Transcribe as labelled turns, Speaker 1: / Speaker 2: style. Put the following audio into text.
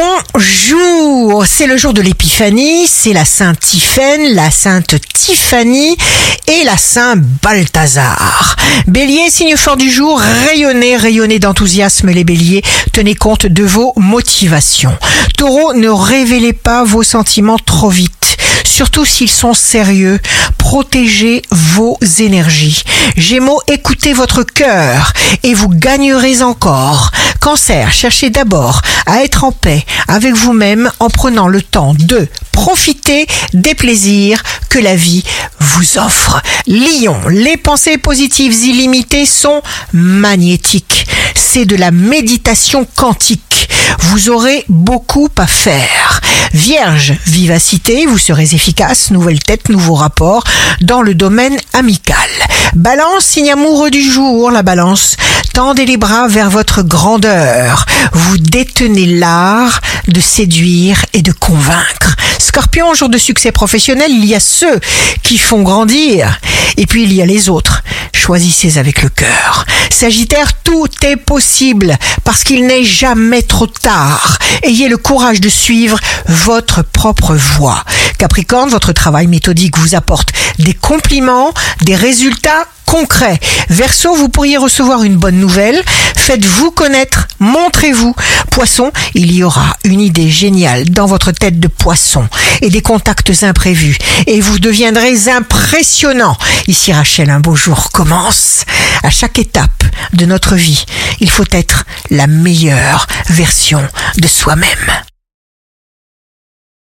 Speaker 1: Bonjour, c'est le jour de l'épiphanie, c'est la sainte Tiphaine, la sainte Tiffany et la saint Balthazar. Bélier, signe fort du jour, rayonnez, rayonnez d'enthousiasme les béliers, tenez compte de vos motivations. Taureau, ne révélez pas vos sentiments trop vite surtout s'ils sont sérieux. Protégez vos énergies. Gémeaux, écoutez votre cœur et vous gagnerez encore. Cancer, cherchez d'abord à être en paix avec vous-même en prenant le temps de profiter des plaisirs que la vie vous offre. Lion, les pensées positives illimitées sont magnétiques. C'est de la méditation quantique. Vous aurez beaucoup à faire. Vierge, vivacité, vous serez efficace, nouvelle tête, nouveau rapport dans le domaine amical. Balance, signe amoureux du jour, la balance. Tendez les bras vers votre grandeur. Vous détenez l'art de séduire et de convaincre. Scorpion, jour de succès professionnel, il y a ceux qui font grandir et puis il y a les autres. Choisissez avec le cœur. Sagittaire, tout est possible parce qu'il n'est jamais trop tard. Ayez le courage de suivre votre propre voie. Capricorne, votre travail méthodique vous apporte des compliments, des résultats concret. Verseau, vous pourriez recevoir une bonne nouvelle. Faites-vous connaître, montrez-vous. Poisson, il y aura une idée géniale dans votre tête de poisson et des contacts imprévus. Et vous deviendrez impressionnant. Ici Rachel, un beau jour commence. À chaque étape de notre vie, il faut être la meilleure version de soi-même.